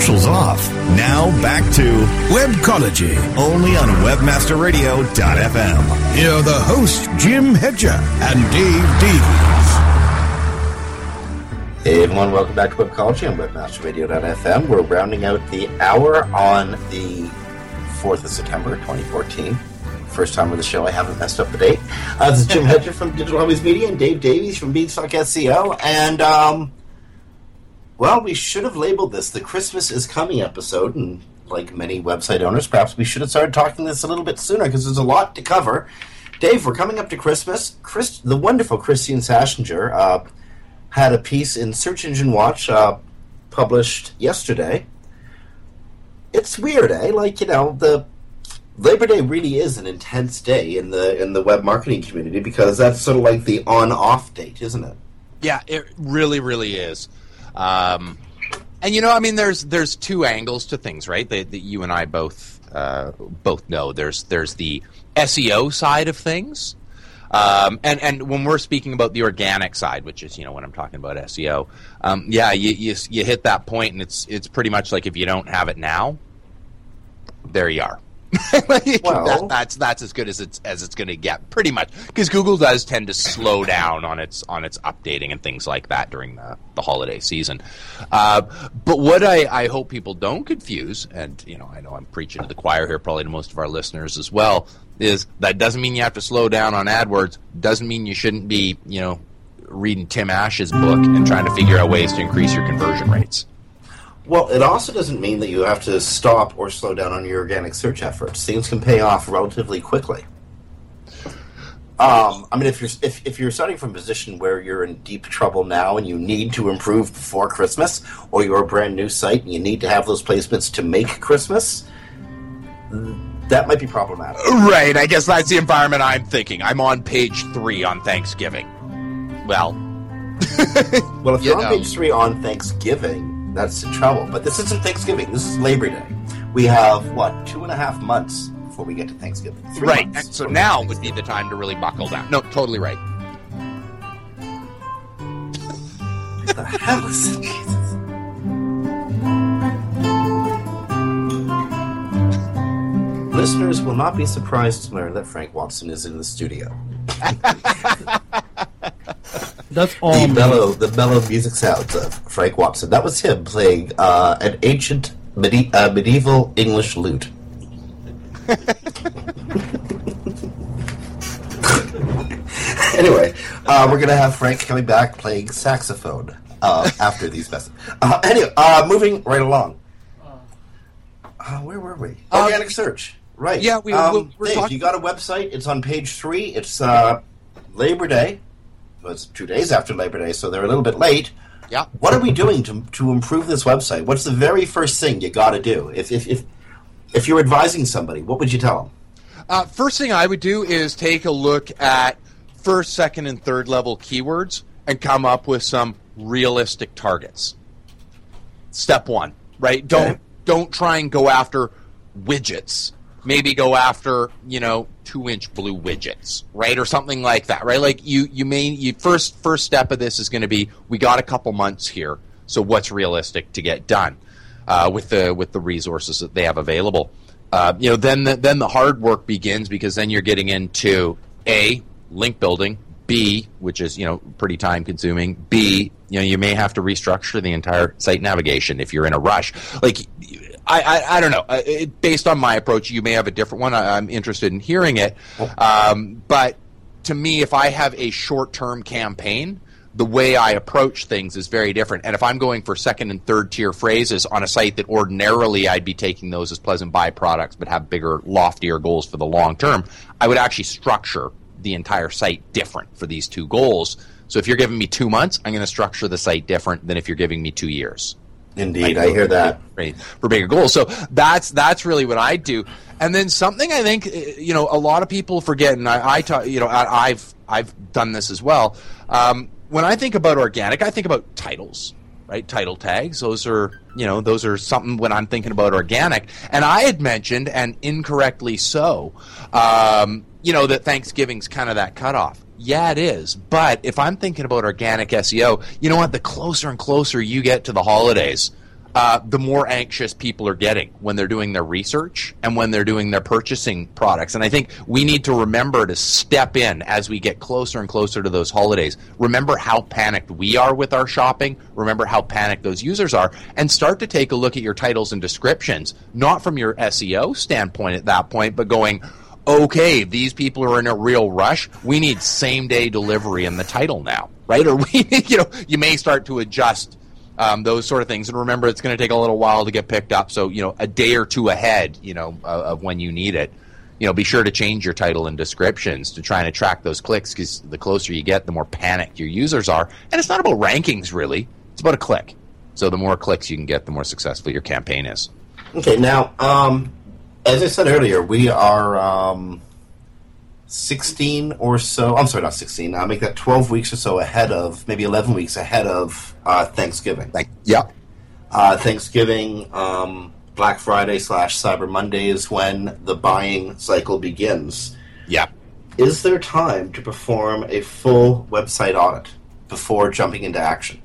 Speaker 3: Commercials off. Now back to
Speaker 4: Webcology.
Speaker 3: only on webmasterradio.fm.
Speaker 4: Here are the hosts, Jim Hedger and Dave Davies.
Speaker 1: Hey everyone, welcome back to Webcology on WebmasterRadio.fm. We're rounding out the hour on the 4th of September 2014. First time on the show I haven't messed up the date. Uh, this is Jim [laughs] Hedger from Digital Homies Media and Dave Davies from Beanstalk SEO. And, um, well, we should have labeled this the Christmas is Coming episode, and like many website owners, perhaps we should have started talking this a little bit sooner because there's a lot to cover. Dave, we're coming up to Christmas. Chris, the wonderful Kristine Schachinger uh, had a piece in Search Engine Watch uh, published yesterday. It's weird, eh? Like you know, the Labor Day really is an intense day in the in the web marketing community because that's sort of like the on-off date, isn't it?
Speaker 2: Yeah, it really, really is. Um, and you know, I mean, there's there's two angles to things, right? That, that you and I both uh, both know. There's there's the SEO side of things, um, and and when we're speaking about the organic side, which is you know when I'm talking about SEO, um, yeah, you, you you hit that point, and it's it's pretty much like if you don't have it now, there you are. [laughs]
Speaker 1: Well-
Speaker 2: that, that's that's as good as it's as it's going to get, pretty much, because Google does tend to slow [laughs] down on its on its updating and things like that during the, the holiday season. Uh, but what I, I hope people don't confuse, and you know, I know I'm preaching to the choir here, probably to most of our listeners as well, is that doesn't mean you have to slow down on AdWords. Doesn't mean you shouldn't be, you know, reading Tim Ash's book and trying to figure out ways to increase your conversion rates.
Speaker 1: Well, it also doesn't mean that you have to stop or slow down on your organic search efforts. Things can pay off relatively quickly. Um, I mean, if you're if, if you're starting from a position where you're in deep trouble now and you need to improve before Christmas, or you're a brand new site and you need to have those placements to make Christmas, that might be problematic.
Speaker 2: Right. I guess that's the environment I'm thinking. I'm on page three on Thanksgiving. Well, [laughs]
Speaker 1: Well, if
Speaker 2: You
Speaker 1: you're on
Speaker 2: know.
Speaker 1: page three on Thanksgiving, that's the trouble. But this isn't Thanksgiving. This is Labor Day. We have what two and a half months before we get to Thanksgiving. Three
Speaker 2: right. so now would be the time to really buckle down. No, totally right.
Speaker 1: What the hell is it? Jesus. Listeners will not be surprised to learn that Frank Watson is in the studio. [laughs]
Speaker 7: That's all.
Speaker 1: The mellow, the mellow music sounds of Frank Watson. That was him playing uh, an ancient medi- uh, medieval English lute. [laughs] anyway, uh, we're gonna have Frank coming back playing saxophone uh, after these messages. Uh, anyway, uh, moving right along. Uh, where were we? Organic search. Right.
Speaker 2: yeah, we-
Speaker 1: Um,
Speaker 2: we're- we're
Speaker 1: Dave,
Speaker 2: talking-
Speaker 1: you got a website. It's on page three. It's uh, Labor Day. It's two days after Labor Day, so they're a little bit late.
Speaker 2: Yeah.
Speaker 1: What are we doing to to improve this website? What's the very first thing you got to do? If if if if you're advising somebody, what would you tell them?
Speaker 2: Uh, first thing I would do is take a look at first, second, and third level keywords and come up with some realistic targets. Step one, right? Don't
Speaker 1: Okay.
Speaker 2: don't try and go after widgets. Maybe go after you know two inch blue widgets, right, or something like that, right? Like you you may you first first step of this is going to be we got a couple months here, so what's realistic to get done uh, with the with the resources that they have available. Uh, you know, then the, then the hard work begins because then you're getting into a link building, B, which is you know pretty time consuming. B, you know, you may have to restructure the entire site navigation if you're in a rush. Like, I I, I don't know. Uh, it, based on my approach, you may have a different one. I, I'm interested in hearing it. Um, but to me, if I have a short term campaign, the way I approach things is very different. And if I'm going for second and third tier phrases on a site that ordinarily I'd be taking those as pleasant byproducts but have bigger, loftier goals for the long term, I would actually structure the entire site different for these two goals. So if you're giving me two months, I'm going to structure the site different than if you're giving me two years
Speaker 1: Indeed, I hear that.
Speaker 2: right, for bigger goals. So that's that's really what I do. And then something I think uh, you know a lot of people forget, and I, I ta- you know I, I've I've done this as well. Um, when I think about organic, I think about titles, right? Title tags. Those are you know those are something when I'm thinking about organic. And I had mentioned, and incorrectly so, um, you know that Thanksgiving's kind of that cutoff. Yeah, it is. But if I'm thinking about organic SEO, you know what? The closer and closer you get to the holidays, uh, the more anxious people are getting when they're doing their research and when they're doing their purchasing products. And I think we need to remember to step in as we get closer and closer to those holidays. Remember how panicked we are with our shopping. Remember how panicked those users are. And start to take a look at your titles and descriptions, not from your SEO standpoint at that point, but going, okay, these people are in a real rush. We need same day delivery in the title now, right? Or we, [laughs] you know, you may start to adjust um, those sort of things. And remember, it's going to take a little while to get picked up. So, you know, a day or two ahead, you know, of, of when you need it, you know, be sure to change your title and descriptions to try and attract those clicks because the closer you get, the more panicked your users are. And it's not about rankings, really. It's about a click. So the more clicks you can get, the more successful your campaign is.
Speaker 1: Okay, now, um, as I said earlier, we are um, 16 or so. I'm sorry, not 16. I'll make that 12 weeks or so ahead of, maybe 11 weeks ahead of uh, Thanksgiving.
Speaker 2: Like, yeah.
Speaker 1: Uh, Thanksgiving, um, Black Friday slash Cyber Monday is when the buying cycle begins.
Speaker 2: Yeah.
Speaker 1: Is there time to perform a full website audit before jumping into action?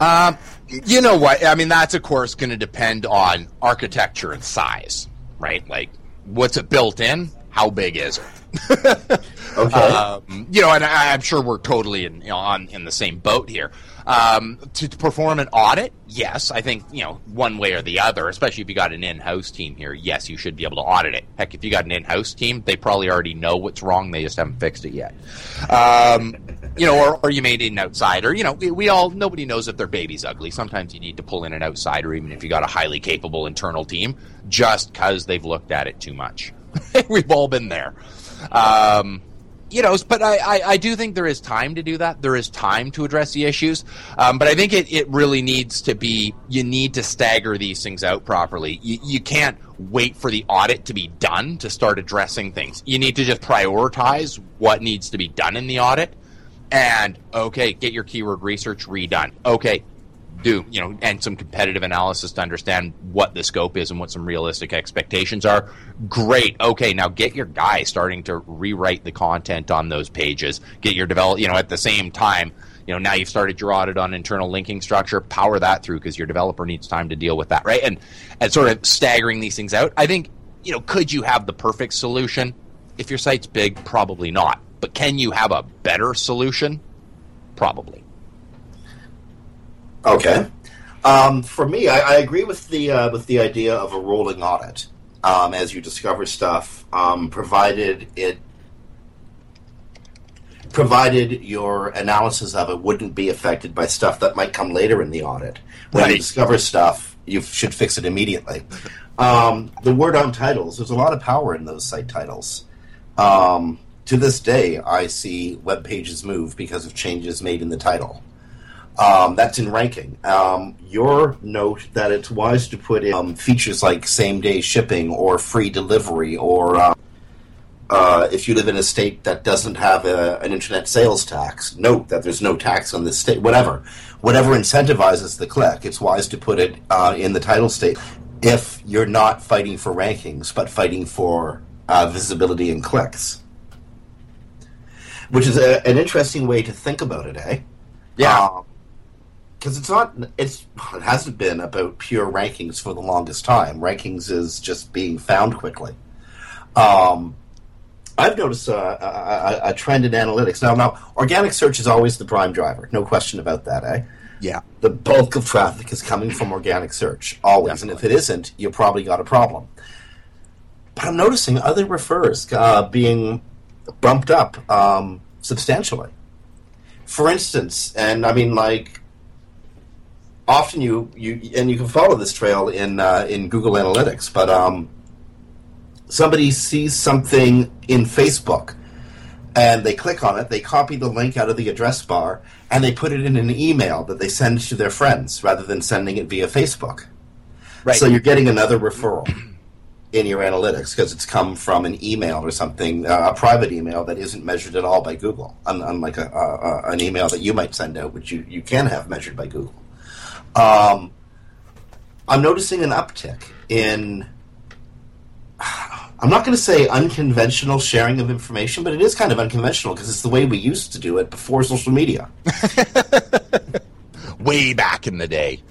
Speaker 2: Um, you know what? I mean, that's of course going to depend on architecture and size, right? Like, what's it built in? How big is it? [laughs]
Speaker 1: okay.
Speaker 2: Um, you know, and I, I'm sure we're totally in, you know, on in the same boat here. Um, to, to perform an audit, yes, I think you know one way or the other. Especially if you got an in-house team here, yes, you should be able to audit it. Heck, if you got an in-house team, they probably already know what's wrong. They just haven't fixed it yet. Um, you know, or, or you made an outsider. You know, we, we all nobody knows if their baby's ugly. Sometimes you need to pull in an outsider, even if you got a highly capable internal team, just because they've looked at it too much. [laughs] We've all been there. Um, you know, but I, I, I, do think there is time to do that. There is time to address the issues. Um, but I think it, it really needs to be, you need to stagger these things out properly. You, you can't wait for the audit to be done to start addressing things. You need to just prioritize what needs to be done in the audit. And, okay, get your keyword research redone. Okay, do you know and some competitive analysis to understand what the scope is and what some realistic expectations are. Great. Okay now get your guy starting to rewrite the content on those pages. Get your develop you know at the same time you know now you've started your audit on internal linking structure power that through because your developer needs time to deal with that right? And and sort of staggering these things out. I think you know could you have the perfect solution? If your site's big probably not but can you have a better solution probably
Speaker 1: Okay. Um, for me, I, I, agree with the uh, with the idea of a rolling audit um, as you discover stuff, um, provided it provided your analysis of it wouldn't be affected by stuff that might come later in the audit. When
Speaker 2: Right.
Speaker 1: you discover stuff, you should fix it immediately. Um, the word on titles, there's a lot of power in those site titles. Um, to this day, I see web pages move because of changes made in the title. Um, that's in ranking. Um, your note that it's wise to put in um, features like same day shipping or free delivery, or uh, uh, if you live in a state that doesn't have a, an internet sales tax, note that there's no tax on this state. Whatever, whatever incentivizes the click, it's wise to put it uh, in the title state. If you're not fighting for rankings, but fighting for uh, visibility and clicks, which is a, an interesting way to think about it, eh?
Speaker 2: Yeah.
Speaker 1: because it's not it's it hasn't been about pure rankings for the longest time. Rankings is just being found quickly. Um, I've noticed a, a, a trend in analytics now. Now, organic search is always the prime driver, no question about that, eh?
Speaker 2: Yeah.
Speaker 1: The bulk of traffic is coming from organic search, always, and if it isn't, you probably got a problem. But I'm noticing other refers uh, being bumped up um, substantially. For instance, and I mean, like, often you you and you can follow this trail in uh, in Google Analytics, but um, somebody sees something in Facebook and they click on it, they copy the link out of the address bar, and they put it in an email that they send to their friends rather than sending it via Facebook.
Speaker 2: Right.
Speaker 1: So you're getting another referral in your analytics because it's come from an email or something, uh, a private email that isn't measured at all by Google, un- unlike a, an email that you might send out, which you, you can have measured by Google. Um, I'm noticing an uptick in. I'm not going to say unconventional sharing of information, but it is kind of unconventional because it's the way we used to do it before social media. [laughs]
Speaker 2: Way back in the day.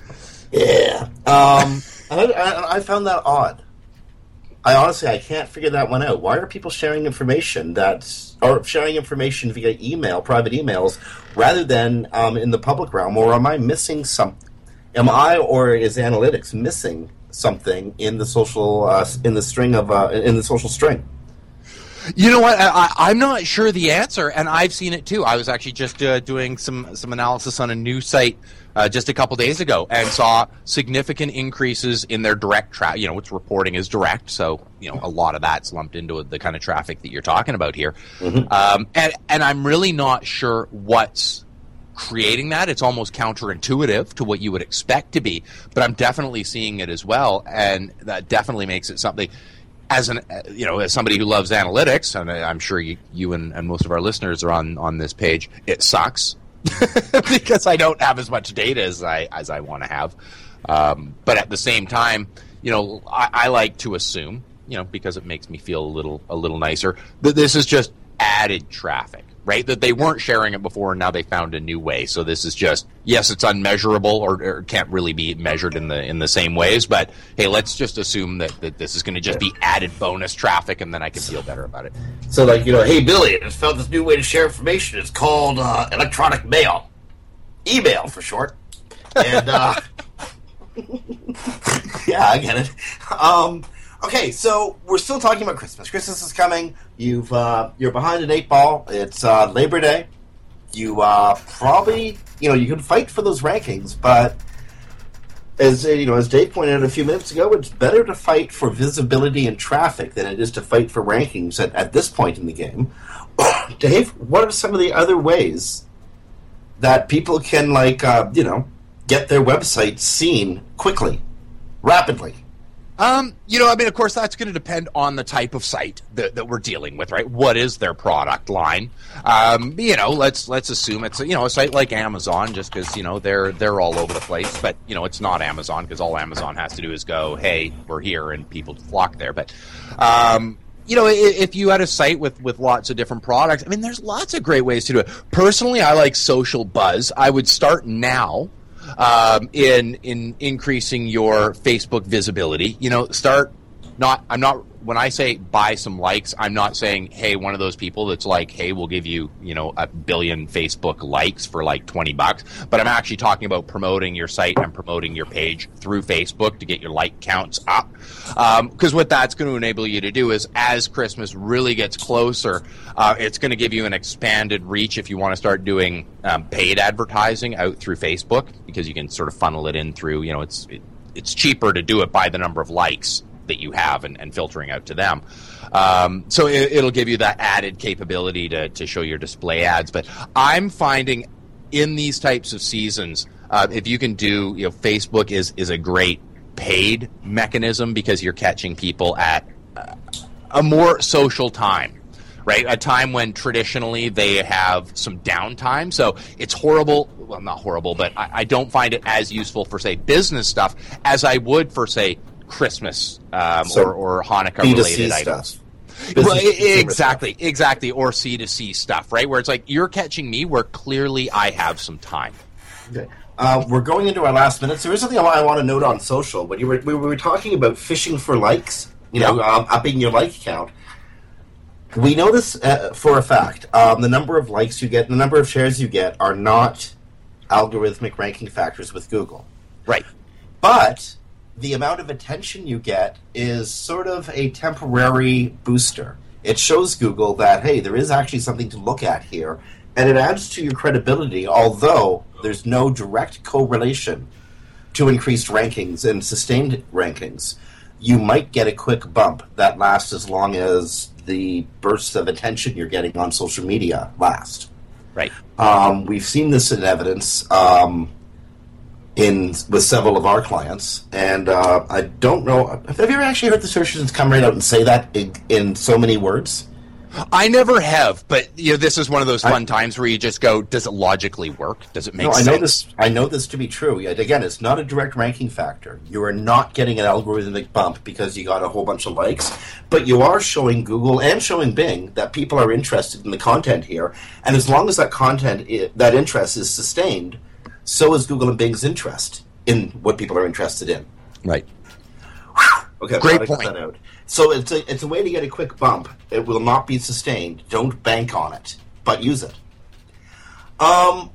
Speaker 1: Yeah. Um, and I, I, I found that odd. I honestly I can't figure that one out. Why are people sharing information that's or sharing information via email, private emails, rather than um, in the public realm? Or am I missing some? Am I or is analytics missing something in the social uh, in the string of uh, in the social string?
Speaker 2: You know what? I, I'm not sure the answer, and I've seen it too. I was actually just uh, doing some some analysis on a new site uh, just a couple days ago, and saw significant increases in their direct traffic. You know, what's reporting is direct, so you know a lot of that's lumped into the kind of traffic that you're talking about here.
Speaker 1: Mm-hmm.
Speaker 2: Um, and and I'm really not sure what's creating that. It's almost counterintuitive to what you would expect to be, but I'm definitely seeing it as well, and that definitely makes it something. As an, you know, as somebody who loves analytics, and I'm sure you, you and, and most of our listeners are on on this page. It sucks [laughs] because I don't have as much data as I as I want to have. Um, but at the same time, you know, I, I like to assume, you know, because it makes me feel a little a little nicer that this is just added traffic right? That they weren't sharing it before, and now they found a new way. So this is just yes, it's unmeasurable or, or can't really be measured in the in the same ways. But hey, let's just assume that, that this is going to just be added bonus traffic, and then I can feel better about it.
Speaker 1: So, like, you know, hey, Billy, I found this new way to share information. It's called uh, electronic mail. Email, for short. And, uh, [laughs] yeah, I get it. Um, okay, so we're still talking about Christmas. Christmas is coming. You've, uh, you're behind an eight ball. It's uh, Labor Day. You uh, probably, you know, you can fight for those rankings, but as uh, you know, as Dave pointed out a few minutes ago, it's better to fight for visibility and traffic than it is to fight for rankings at, at this point in the game. [coughs] Dave, what are some of the other ways that people can, like, uh, you know, get their website seen quickly, rapidly?
Speaker 2: Um, you know, I mean, of course, that's going to depend on the type of site that, that we're dealing with, right? What is their product line? Um, you know, let's let's assume it's you know a site like Amazon, just because you know they're they're all over the place. But you know, it's not Amazon because all Amazon has to do is go, "Hey, we're here," and people flock there. But um, you know, if you had a site with, with lots of different products, I mean, there's lots of great ways to do it. Personally, I like Social Buzz. I would start now um, in in increasing your Facebook visibility. You know, start not. I'm not when I say buy some likes. I'm not saying hey, one of those people that's like hey, we'll give you you know a billion Facebook likes for like twenty bucks. But I'm actually talking about promoting your site and promoting your page through Facebook to get your like counts up. Because um, what that's going to enable you to do is as Christmas really gets closer, uh, it's going to give you an expanded reach if you want to start doing um, paid advertising out through Facebook because you can sort of funnel it in through you know it's it, it's cheaper to do it by the number of likes that you have and, and filtering out to them. Um, so it, will give you that added capability to, to show your display ads. But I'm finding in these types of seasons, uh, if you can do, you know, Facebook is is a great paid mechanism because you're catching people at uh, a more social time right? A time when traditionally they have some downtime. So it's horrible. Well, not horrible, but I, I, don't find it as useful for, say, business stuff as I would for, say, Christmas um, so or, or Hanukkah related items. Exactly, stuff. exactly, or C to C stuff, right? Where it's like you're catching me, where clearly I have some time.
Speaker 1: Okay. Uh, we're going into our last minutes. There is something I want to note on social. When you were, we were talking about fishing for likes, you know, yeah. um, upping your like count. We know this uh, for a fact. Um, the number of likes you get, the number of shares you get, are not algorithmic ranking factors with Google.
Speaker 2: Right.
Speaker 1: But the amount of attention you get is sort of a temporary booster. It shows Google that, hey, there is actually something to look at here, and it adds to your credibility, although there's no direct correlation to increased rankings and sustained rankings. You might get a quick bump that lasts as long as the bursts of attention you're getting on social media last.
Speaker 2: Right.
Speaker 1: Um, we've seen this in evidence. Um, in with several of our clients, and uh, I don't know. Have you ever actually heard the search engines come right out and say that in, in, so many words?
Speaker 2: I never have, but you know, this is one of those fun I, times where you just go, "Does it logically work? Does it make no,
Speaker 1: sense?"
Speaker 2: I
Speaker 1: know this. I know this to be true. Again, it's not a direct ranking factor. You are not getting an algorithmic bump because you got a whole bunch of likes, but you are showing Google and showing Bing that people are interested in the content here, and as long as that content, that interest is sustained so is Google and Bing's interest in what people are interested in.
Speaker 2: Right.
Speaker 1: Okay,
Speaker 2: great point.
Speaker 1: Out. So it's a it's a way to get a quick bump. It will not be sustained. Don't bank on it, but use it. Um,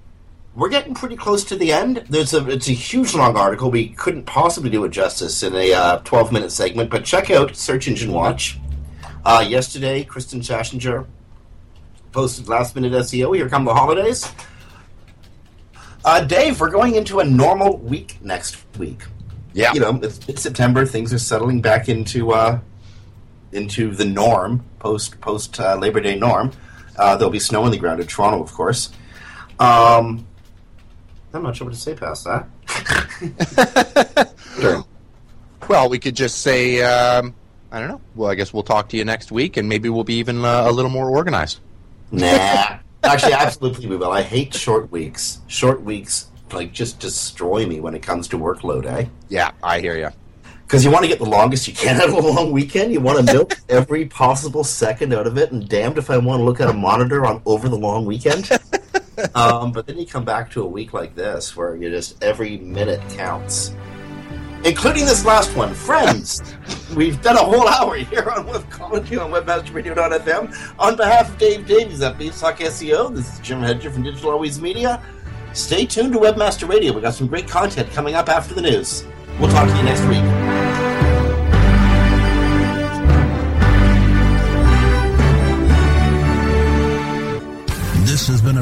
Speaker 1: we're getting pretty close to the end. There's a it's a huge long article. We couldn't possibly do it justice in a uh, 12 minute segment, but check out Search Engine Watch. Uh, yesterday, Kristine Schachinger posted last minute SEO. Here come the holidays. Uh, Dave, we're going into a normal week next week.
Speaker 2: Yeah.
Speaker 1: You know, it's, it's September. Things are settling back into uh, into the norm post post uh, Labor Day norm. Uh, there'll be snow on the ground in Toronto, of course. Um, I'm not sure what to say past that. [laughs] sure.
Speaker 2: Well, we could just say, um, I don't know. Well, I guess we'll talk to you next week, and maybe we'll be even uh, a little more organized.
Speaker 1: Nah. Actually, absolutely we will. I hate short weeks. Short weeks like just destroy me when it comes to workload, eh?
Speaker 2: Yeah, I hear you.
Speaker 1: Because you want to get the longest you can [laughs] out of a long weekend. You want to milk every possible second out of it, and damned if I want to look at a monitor on over the long weekend. [laughs] um, but then you come back to a week like this where you just every minute counts, including this last one. Friends, we've done a whole hour here on Webcology on WebmasterRadio.fm. On behalf of Dave Davies at Beanstalk SEO, this is Jim Hedger from Digital Always Media. Stay tuned to Webmaster Radio. We got some great content coming up after the news. We'll talk to you next week.